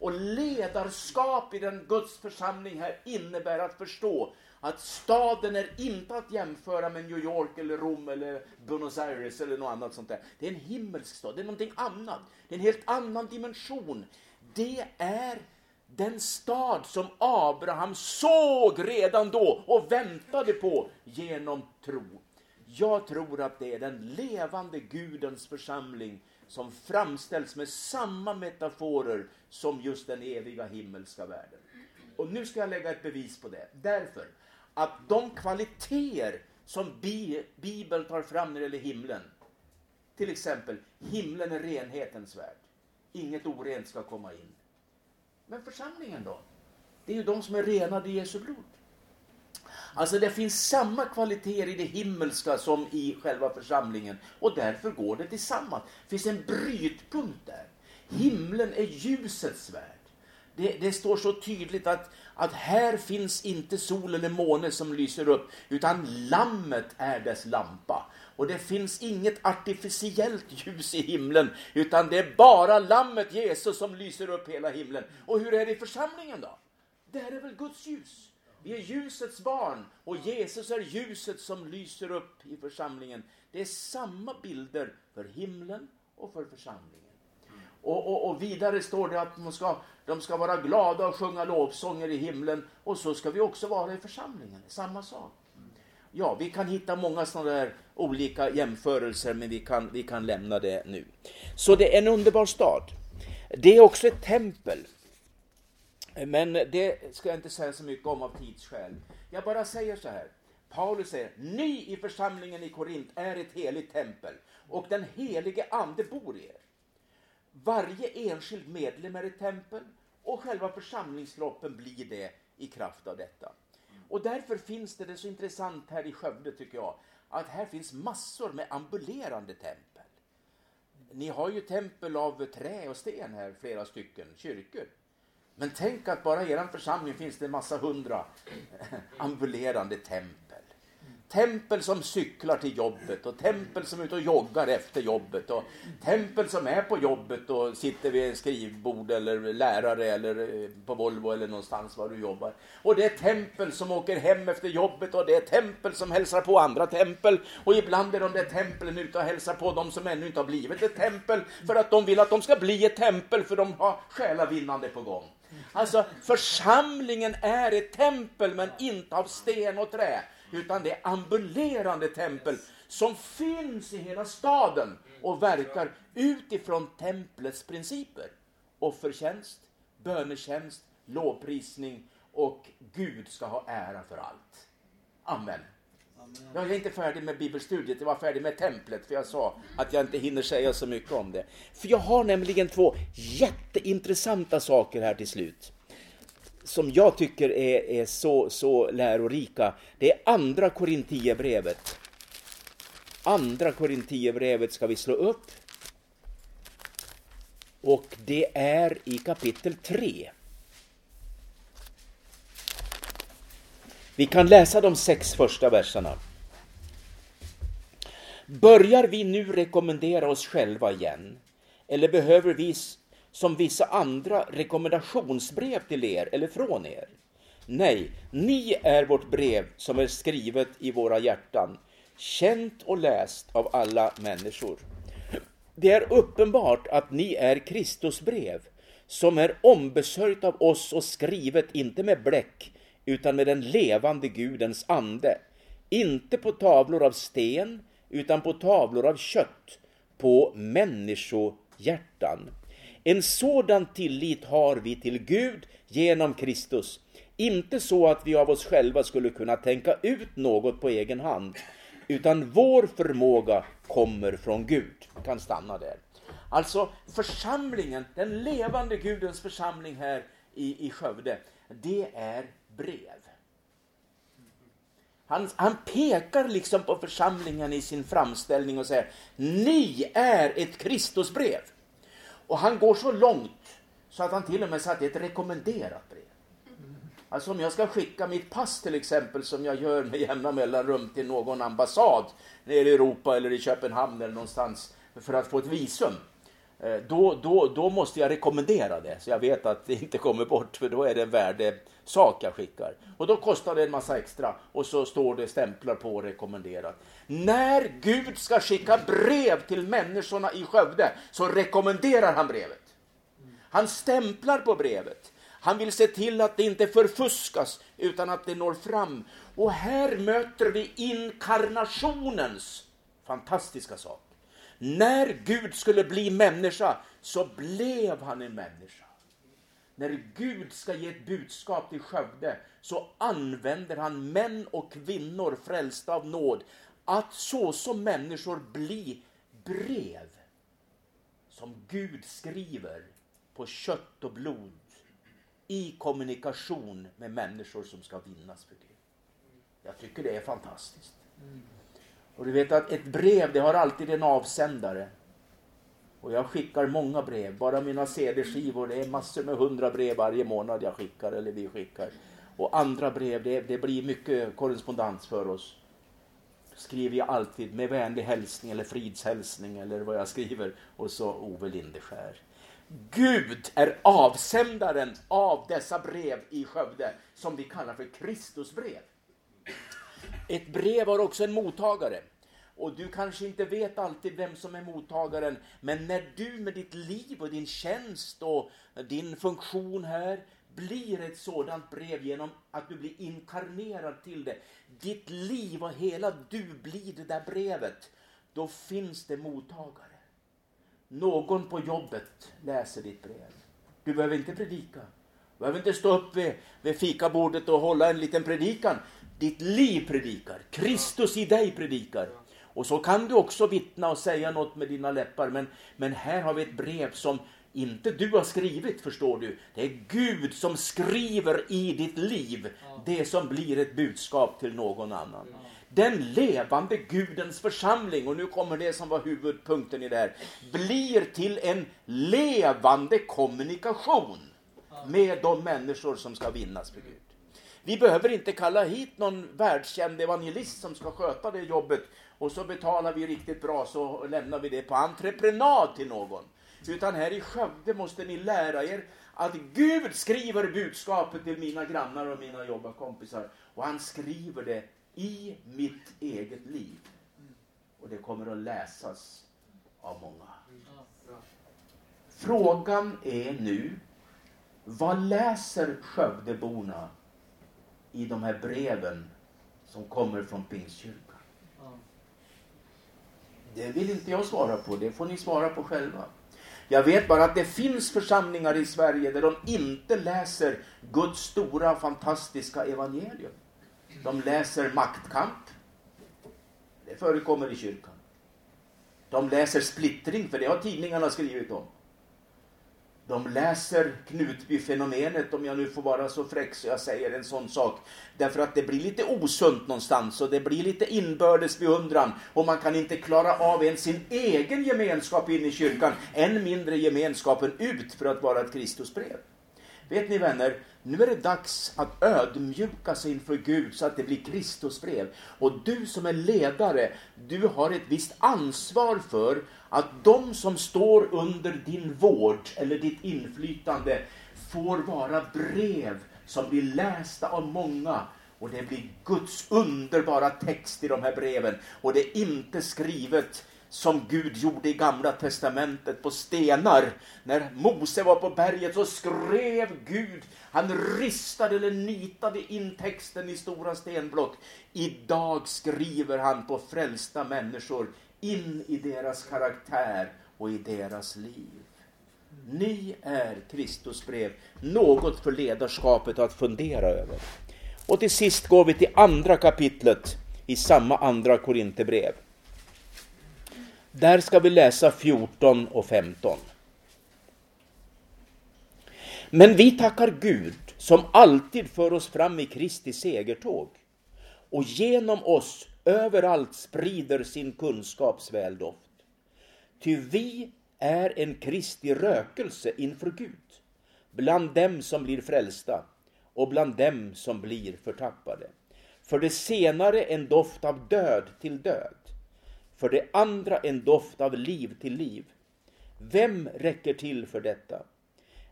Och ledarskap i den Guds församling här innebär att förstå att staden är inte att jämföra med New York eller Rom eller Buenos Aires eller något annat sånt där. Det är en himmelsk stad, det är någonting annat. Det är en helt annan dimension. Det är den stad som Abraham såg redan då och väntade på genom tro. Jag tror att det är den levande Gudens församling som framställs med samma metaforer som just den eviga himmelska världen. Och nu ska jag lägga ett bevis på det. Därför att de kvaliteter som Bibeln tar fram när det gäller himlen, till exempel, himlen är renhetens värld. Inget orent ska komma in. Men församlingen då? Det är ju de som är renade i Jesu blod. Alltså det finns samma kvaliteter i det himmelska som i själva församlingen och därför går det tillsammans. Det finns en brytpunkt där. Himlen är ljusets värld. Det, det, står så tydligt att, att här finns inte sol eller måne som lyser upp, utan lammet är dess lampa. Och det finns inget artificiellt ljus i himlen, utan det är bara lammet Jesus som lyser upp hela himlen. Och hur är det i församlingen då? Det här är väl Guds ljus? Vi är ljusets barn och Jesus är ljuset som lyser upp i församlingen. Det är samma bilder för himlen och för församlingen. Och, och, och, vidare står det att de ska, de ska vara glada och sjunga lovsånger i himlen och så ska vi också vara i församlingen. Samma sak. Ja, vi kan hitta många sådana där olika jämförelser men vi kan, vi kan lämna det nu. Så det är en underbar stad. Det är också ett tempel. Men det ska jag inte säga så mycket om av tidsskäl. Jag bara säger så här. Paulus säger, ni i församlingen i Korint är ett heligt tempel och den helige ande bor i er. Varje enskild medlem är ett tempel och själva församlingskroppen blir det i kraft av detta. Och därför finns det, det så intressant här i Skövde tycker jag, att här finns massor med ambulerande tempel. Ni har ju tempel av trä och sten här, flera stycken, kyrkor. Men tänk att bara i er församling finns det en massa hundra ambulerande tempel. Tempel som cyklar till jobbet och tempel som är ute och joggar efter jobbet och tempel som är på jobbet och sitter vid en skrivbord eller lärare eller eh, på Volvo eller någonstans var du jobbar. Och det är tempel som åker hem efter jobbet och det är tempel som hälsar på andra tempel och ibland är de där templen ute och hälsar på de som ännu inte har blivit ett tempel för att de vill att de ska bli ett tempel för de har själavinnande på gång. Alltså församlingen är ett tempel men inte av sten och trä utan det är ambulerande tempel som finns i hela staden och verkar utifrån templets principer. Offertjänst, bönetjänst, lovprisning och Gud ska ha ära för allt. Amen. Jag är inte färdig med bibelstudiet, jag var färdig med templet för jag sa att jag inte hinner säga så mycket om det. För jag har nämligen två jätteintressanta saker här till slut som jag tycker är, är så, så lärorika, det är andra korintierbrevet. Andra korintierbrevet ska vi slå upp. Och det är i kapitel 3. Vi kan läsa de sex första verserna. Börjar vi nu rekommendera oss själva igen? Eller behöver vi som vissa andra rekommendationsbrev till er eller från er. Nej, ni är vårt brev som är skrivet i våra hjärtan, känt och läst av alla människor. Det är uppenbart att ni är Kristus brev, som är ombesörjt av oss och skrivet inte med bläck, utan med den levande Gudens ande, inte på tavlor av sten, utan på tavlor av kött, på människohjärtan. En sådan tillit har vi till Gud genom Kristus. Inte så att vi av oss själva skulle kunna tänka ut något på egen hand, utan vår förmåga kommer från Gud. Vi kan stanna där. Alltså församlingen, den levande Gudens församling här i, i Skövde, det är brev. Han, han, pekar liksom på församlingen i sin framställning och säger, ni är ett Kristusbrev. Och han går så långt så att han till och med satt ett rekommenderat brev. Alltså om jag ska skicka mitt pass till exempel, som jag gör med jämna mellanrum till någon ambassad nere i Europa eller i Köpenhamn eller någonstans för att få ett visum. Eh, då, då, då måste jag rekommendera det, så jag vet att det inte kommer bort, för då är det en sak jag skickar. Och då kostar det en massa extra och så står det stämplar på rekommenderat. När Gud ska skicka brev till människorna i Skövde så rekommenderar han brevet. Han stämplar på brevet. Han vill se till att det inte förfuskas utan att det når fram. Och här möter vi inkarnationens fantastiska sak. När Gud skulle bli människa så blev han en människa. När Gud ska ge ett budskap till Skövde så använder han män och kvinnor frälsta av nåd att så som människor bli brev som Gud skriver på kött och blod i kommunikation med människor som ska vinnas för det. Jag tycker det är fantastiskt. Och du vet att ett brev, det har alltid en avsändare. Och jag skickar många brev. Bara mina CD-skivor, det är massor med hundra brev varje månad jag skickar, eller vi skickar. Och andra brev, det, det blir mycket korrespondens för oss. Skriver jag alltid med vänlig hälsning eller fridshälsning eller vad jag skriver. Och så Ove Lindeskär. Gud är avsändaren av dessa brev i Skövde som vi kallar för Kristusbrev. Ett brev har också en mottagare. Och du kanske inte vet alltid vem som är mottagaren, men när du med ditt liv och din tjänst och din funktion här blir ett sådant brev genom att du blir inkarnerad till det. Ditt liv och hela du blir det där brevet. Då finns det mottagare. Någon på jobbet läser ditt brev. Du behöver inte predika. Du behöver inte stå upp vid, vid fikabordet och hålla en liten predikan. Ditt liv predikar. Kristus i dig predikar. Och så kan du också vittna och säga något med dina läppar. Men, men här har vi ett brev som inte du har skrivit, förstår du. Det är Gud som skriver i ditt liv det som blir ett budskap till någon annan. Den levande Gudens församling, och nu kommer det som var huvudpunkten i det här, blir till en levande kommunikation med de människor som ska vinnas för Gud. Vi behöver inte kalla hit någon världskänd evangelist som ska sköta det jobbet och så betalar vi riktigt bra så lämnar vi det på entreprenad till någon. Utan här i Skövde måste ni lära er att Gud skriver budskapet till mina grannar och mina jobbarkompisar. Och han skriver det i mitt eget liv. Och det kommer att läsas av många. Frågan är nu, vad läser Skövdeborna i de här breven som kommer från Pingstkyrkan? Det vill inte jag svara på, det får ni svara på själva. Jag vet bara att det finns församlingar i Sverige där de inte läser Guds stora fantastiska evangelium. De läser maktkamp. Det förekommer i kyrkan. De läser splittring, för det har tidningarna skrivit om. De läser Knutby-fenomenet, om jag nu får vara så fräck så jag säger en sån sak. Därför att det blir lite osunt någonstans och det blir lite inbördes beundran och man kan inte klara av ens sin egen gemenskap in i kyrkan, än mindre gemenskapen ut för att vara ett Kristusbrev. Vet ni vänner, nu är det dags att ödmjuka sig inför Gud så att det blir Kristusbrev. Och du som är ledare, du har ett visst ansvar för att de som står under din vård eller ditt inflytande får vara brev som blir lästa av många och det blir Guds underbara text i de här breven. Och det är inte skrivet som Gud gjorde i Gamla Testamentet på stenar. När Mose var på berget så skrev Gud, han ristade eller nitade in texten i stora stenblock. Idag skriver han på frälsta människor in i deras karaktär och i deras liv. Ni är Kristus brev, något för ledarskapet att fundera över. Och till sist går vi till andra kapitlet i samma andra Korinthierbrev. Där ska vi läsa 14 och 15. Men vi tackar Gud som alltid för oss fram i Kristi segertåg och genom oss överallt sprider sin kunskaps väldoft. Ty vi är en Kristi rökelse inför Gud, bland dem som blir frälsta och bland dem som blir förtappade. För det senare en doft av död till död, för det andra en doft av liv till liv. Vem räcker till för detta?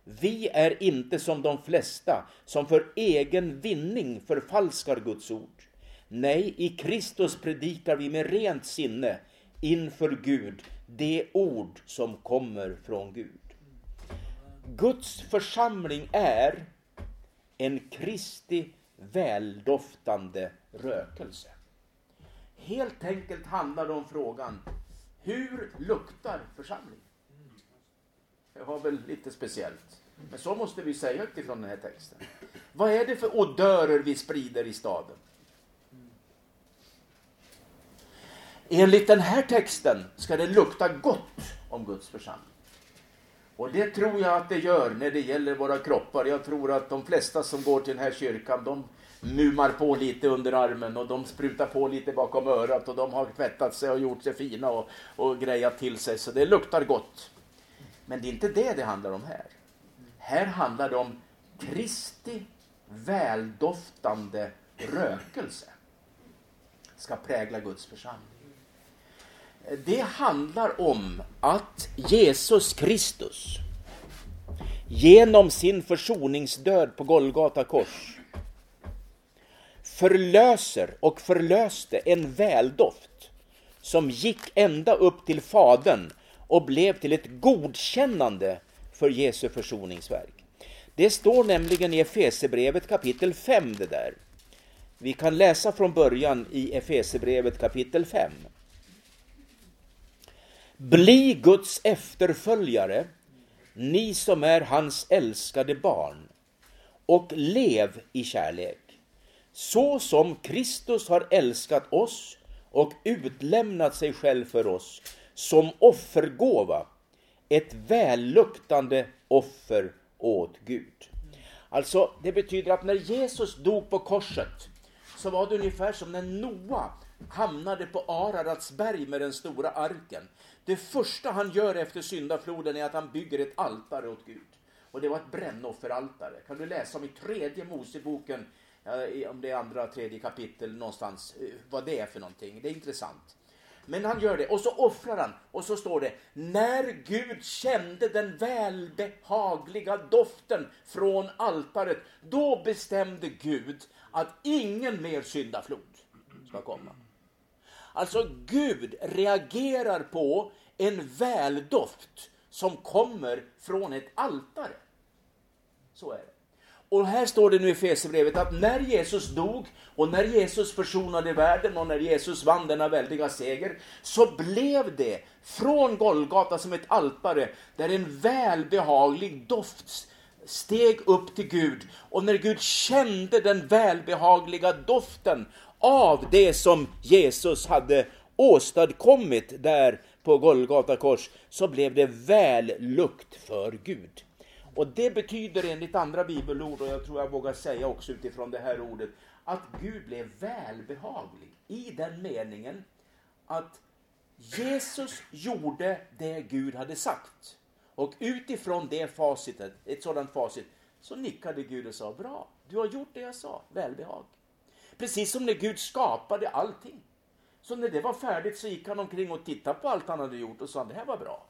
Vi är inte som de flesta som för egen vinning förfalskar Guds ord. Nej, i Kristus predikar vi med rent sinne inför Gud det ord som kommer från Gud. Guds församling är en Kristi väldoftande rökelse. Helt enkelt handlar det om frågan, hur luktar församlingen? Det var väl lite speciellt. Men så måste vi säga utifrån den här texten. Vad är det för odörer vi sprider i staden? Enligt den här texten ska det lukta gott om Guds församling. Och det tror jag att det gör när det gäller våra kroppar. Jag tror att de flesta som går till den här kyrkan, de mumar på lite under armen och de sprutar på lite bakom örat och de har tvättat sig och gjort sig fina och, och grejat till sig så det luktar gott. Men det är inte det det handlar om här. Här handlar det om Kristi väldoftande rökelse ska prägla Guds församling. Det handlar om att Jesus Kristus genom sin försoningsdöd på Golgata kors förlöser och förlöste en väldoft som gick ända upp till Fadern och blev till ett godkännande för Jesu försoningsverk. Det står nämligen i Efesebrevet kapitel 5 det där. Vi kan läsa från början i Efesebrevet kapitel 5. Bli Guds efterföljare, ni som är hans älskade barn, och lev i kärlek så som Kristus har älskat oss och utlämnat sig själv för oss som offergåva, ett välluktande offer åt Gud. Alltså, det betyder att när Jesus dog på korset så var det ungefär som när Noa hamnade på Ararats berg med den stora arken. Det första han gör efter syndafloden är att han bygger ett altare åt Gud. Och det var ett brännofferaltare. Kan du läsa om i tredje Moseboken om det är andra, tredje kapitel någonstans, eh, vad det är för någonting. Det är intressant. Men han gör det och så offrar han och så står det när Gud kände den välbehagliga doften från altaret, då bestämde Gud att ingen mer syndaflod ska komma. Alltså Gud reagerar på en väldoft som kommer från ett altare. Så är det. Och här står det nu i Fesebrevet att när Jesus dog och när Jesus försonade världen och när Jesus vann denna väldiga seger så blev det från Golgata som ett altare där en välbehaglig doft steg upp till Gud. Och när Gud kände den välbehagliga doften av det som Jesus hade åstadkommit där på Golgata kors så blev det vällukt för Gud. Och det betyder enligt andra bibelord, och jag tror jag vågar säga också utifrån det här ordet, att Gud blev välbehaglig i den meningen att Jesus gjorde det Gud hade sagt. Och utifrån det facitet, ett sådant facit, så nickade Gud och sa bra, du har gjort det jag sa, välbehag. Precis som när Gud skapade allting. Så när det var färdigt så gick han omkring och tittade på allt han hade gjort och sa det här var bra.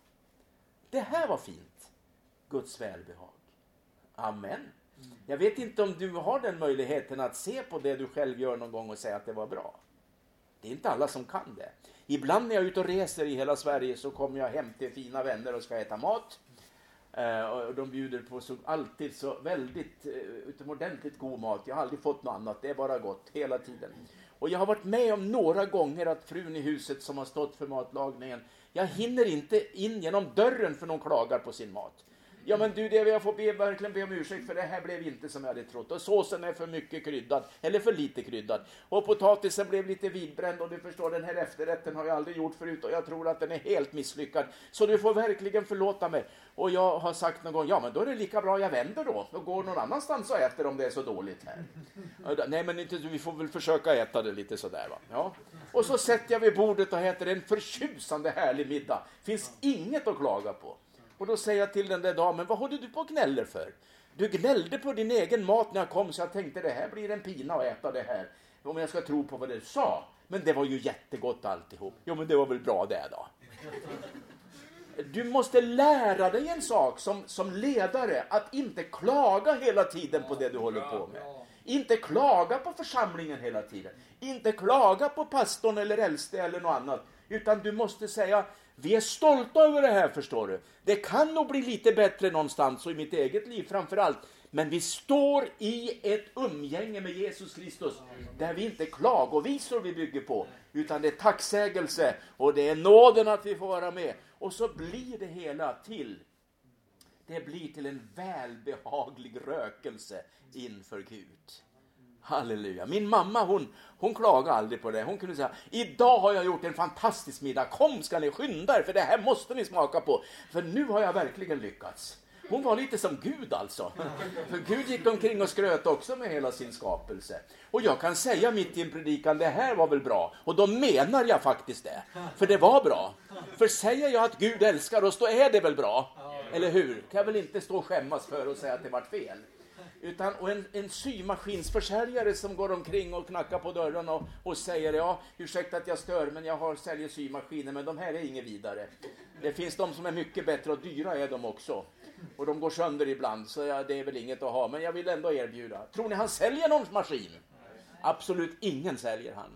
Det här var fint. Guds välbehag. Amen. Jag vet inte om du har den möjligheten att se på det du själv gör någon gång och säga att det var bra. Det är inte alla som kan det. Ibland när jag är ute och reser i hela Sverige så kommer jag hem till fina vänner och ska äta mat. Eh, och de bjuder på så, alltid så väldigt eh, utomordentligt god mat. Jag har aldrig fått något annat, det är bara gott hela tiden. Och jag har varit med om några gånger att frun i huset som har stått för matlagningen, jag hinner inte in genom dörren för någon klagar på sin mat. Ja men du, det jag får be, verkligen be om ursäkt för det här blev inte som jag hade trott. Och såsen är för mycket kryddad, eller för lite kryddad. Och potatisen blev lite vidbränd och du förstår den här efterrätten har jag aldrig gjort förut och jag tror att den är helt misslyckad. Så du får verkligen förlåta mig. Och jag har sagt någon gång, ja men då är det lika bra jag vänder då och går någon annanstans och äter om det är så dåligt här. Nej men inte, vi får väl försöka äta det lite sådär va. Ja. Och så sätter jag vid bordet och äter en förtjusande härlig middag. Finns inget att klaga på. Och då säger jag till den där damen, vad håller du på och gnäller för? Du gnällde på din egen mat när jag kom så jag tänkte det här blir en pina att äta det här. Om jag ska tro på vad du sa. Men det var ju jättegott alltihop. Jo men det var väl bra det då. Du måste lära dig en sak som, som ledare, att inte klaga hela tiden på det du håller på med. Inte klaga på församlingen hela tiden. Inte klaga på pastorn eller äldste eller något annat. Utan du måste säga, vi är stolta över det här förstår du. Det kan nog bli lite bättre någonstans och i mitt eget liv framför allt. Men vi står i ett umgänge med Jesus Kristus där vi inte klagovisor vi bygger på utan det är tacksägelse och det är nåden att vi får vara med. Och så blir det hela till det blir till en välbehaglig rökelse inför Gud. Halleluja. Min mamma hon, hon klagade aldrig på det. Hon kunde säga, idag har jag gjort en fantastisk middag. Kom ska ni skynda er för det här måste ni smaka på. För nu har jag verkligen lyckats. Hon var lite som Gud alltså. För Gud gick omkring och skröt också med hela sin skapelse. Och jag kan säga mitt i en predikan, det här var väl bra. Och då menar jag faktiskt det. För det var bra. För säger jag att Gud älskar oss, då är det väl bra. Eller hur? Kan jag väl inte stå och skämmas för och säga att det vart fel. Utan, och en, en symaskinsförsäljare som går omkring och knackar på dörren och, och säger ja, ursäkta att jag stör, men jag har säljer symaskiner, men de här är inget vidare. Det finns de som är mycket bättre och dyra är de också. Och de går sönder ibland, så ja, det är väl inget att ha, men jag vill ändå erbjuda. Tror ni han säljer någon maskin? Absolut ingen säljer han.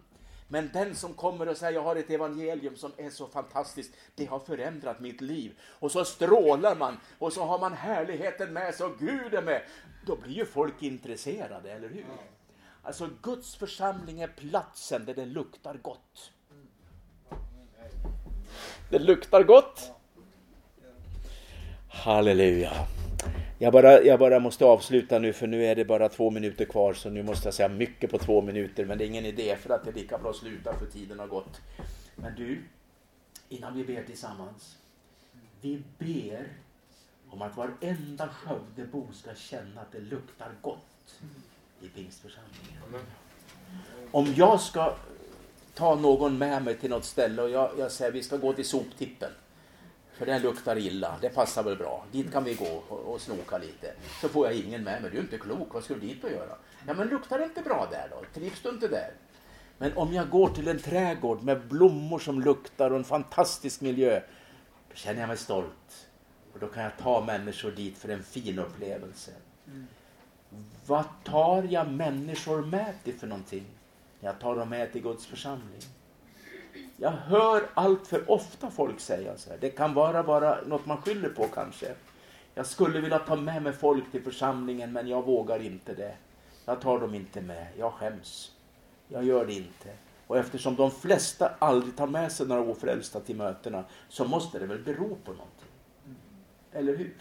Men den som kommer och säger jag har ett evangelium som är så fantastiskt, det har förändrat mitt liv. Och så strålar man och så har man härligheten med sig och Gud är med. Då blir ju folk intresserade, eller hur? Alltså Guds församling är platsen där det luktar gott. Det luktar gott. Halleluja. Jag bara, jag bara måste avsluta nu för nu är det bara två minuter kvar så nu måste jag säga mycket på två minuter men det är ingen idé för att det är lika bra att sluta för tiden har gått. Men du, innan vi ber tillsammans. Vi ber om att varenda Skövdebo ska känna att det luktar gott i pingstförsamlingen. Om jag ska ta någon med mig till något ställe och jag, jag säger vi ska gå till soptippen. För den luktar illa, det passar väl bra. Dit kan vi gå och, och snoka lite. Så får jag ingen med mig, du är inte klok, vad ska du dit och göra? Ja men luktar det inte bra där då? Trivs du inte där? Men om jag går till en trädgård med blommor som luktar och en fantastisk miljö, då känner jag mig stolt. Och då kan jag ta människor dit för en fin upplevelse. Mm. Vad tar jag människor med till för någonting? Jag tar dem med till Guds församling. Jag hör allt för ofta folk säga så här. Det kan vara bara något man skyller på kanske. Jag skulle vilja ta med mig folk till församlingen men jag vågar inte det. Jag tar dem inte med. Jag skäms. Jag gör det inte. Och eftersom de flesta aldrig tar med sig några ofrälsta till mötena så måste det väl bero på någonting. Eller hur?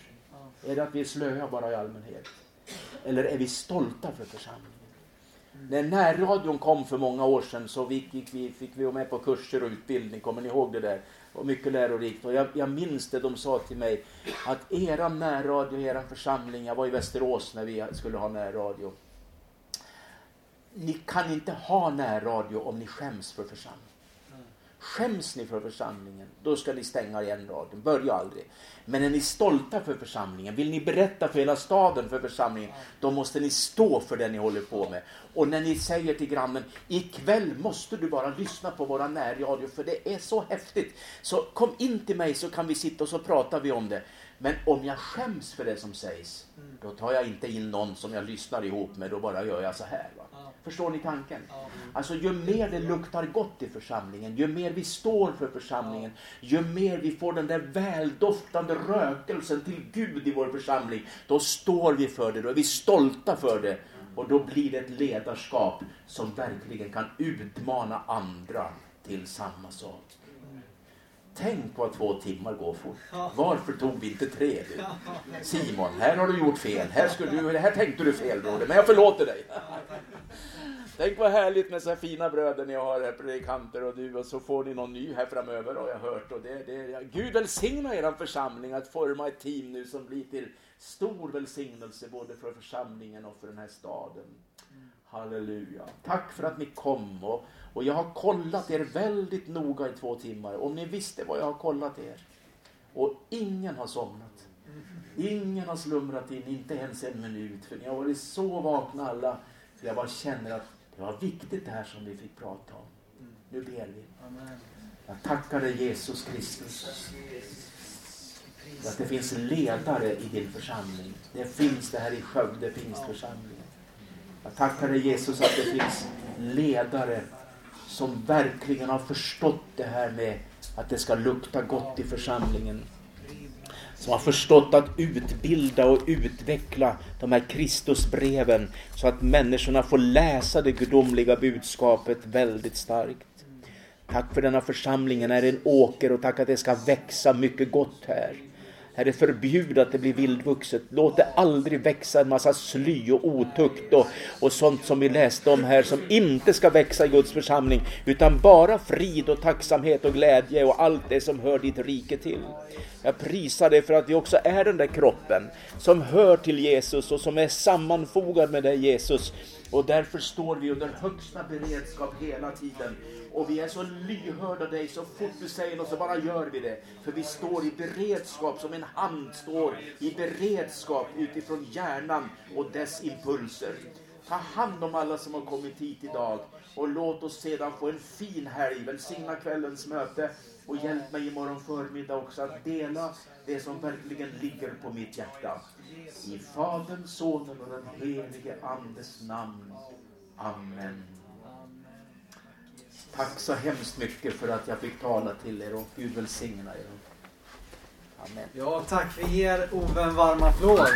Är det att vi är slöa bara i allmänhet? Eller är vi stolta för församlingen? När närradion kom för många år sedan så fick, vi, fick vi vara med på kurser och utbildning. Kommer ni ihåg det där? Och mycket lärorikt. Och jag, jag minns det de sa till mig att era närradio, era församling, jag var i Västerås när vi skulle ha närradio. Ni kan inte ha närradio om ni skäms för församlingen. Skäms ni för församlingen, då ska ni stänga igen radion. Börja aldrig. Men är ni stolta för församlingen, vill ni berätta för hela staden för församlingen, då måste ni stå för det ni håller på med. Och när ni säger till grannen, ikväll måste du bara lyssna på våra närradio för det är så häftigt. Så kom in till mig så kan vi sitta och så pratar vi om det. Men om jag skäms för det som sägs, då tar jag inte in någon som jag lyssnar ihop med, då bara gör jag så här. Va? Förstår ni tanken? Alltså ju mer det luktar gott i församlingen, ju mer vi står för församlingen, ju mer vi får den där väldoftande rökelsen till Gud i vår församling, då står vi för det, då är vi stolta för det. Och då blir det ett ledarskap som verkligen kan utmana andra till samma sak. Tänk vad två timmar går fort. Varför tog vi inte tre? Du? Simon, här har du gjort fel. Här, skulle du, här tänkte du fel broder, men jag förlåter dig. Tänk vad härligt med så här fina bröder ni har här, predikanter och du, och så får ni någon ny här framöver har jag hört. Och det, det, Gud välsigna er församling att forma ett team nu som blir till stor välsignelse både för församlingen och för den här staden. Halleluja. Tack för att ni kom. Och, och jag har kollat er väldigt noga i två timmar. Om ni visste vad jag har kollat er. Och ingen har somnat. Ingen har slumrat in, inte ens en minut. För ni har varit så vakna alla. Så jag bara känner att det var viktigt det här som vi fick prata om. Nu ber vi. Jag tackar dig Jesus Kristus. Att det finns ledare i din församling. Det finns det här i Skövde pingstförsamling. Jag tackar dig Jesus att det finns ledare som verkligen har förstått det här med att det ska lukta gott i församlingen. Som har förstått att utbilda och utveckla de här Kristusbreven så att människorna får läsa det gudomliga budskapet väldigt starkt. Tack för denna församlingen är en åker och tack att det ska växa mycket gott här. Herre, förbjud att det blir vildvuxet. Låt det aldrig växa en massa sly och otukt och, och sånt som vi läste om här som inte ska växa i Guds församling, utan bara frid och tacksamhet och glädje och allt det som hör ditt rike till. Jag prisar dig för att vi också är den där kroppen som hör till Jesus och som är sammanfogad med dig Jesus. Och därför står vi under högsta beredskap hela tiden. Och vi är så lyhörda dig, så fort du säger något så bara gör vi det. För vi står i beredskap som en hand står i beredskap utifrån hjärnan och dess impulser. Ta hand om alla som har kommit hit idag och låt oss sedan få en fin helg. Välsigna kvällens möte och hjälp mig imorgon förmiddag också att dela det som verkligen ligger på mitt hjärta. I Faderns, Sonen och den helige Andes namn. Amen. Tack så hemskt mycket för att jag fick tala till er och Gud välsigna er. Amen. Ja, tack. Vi ger Ove en varm applåd.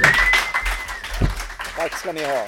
Tack ska ni ha.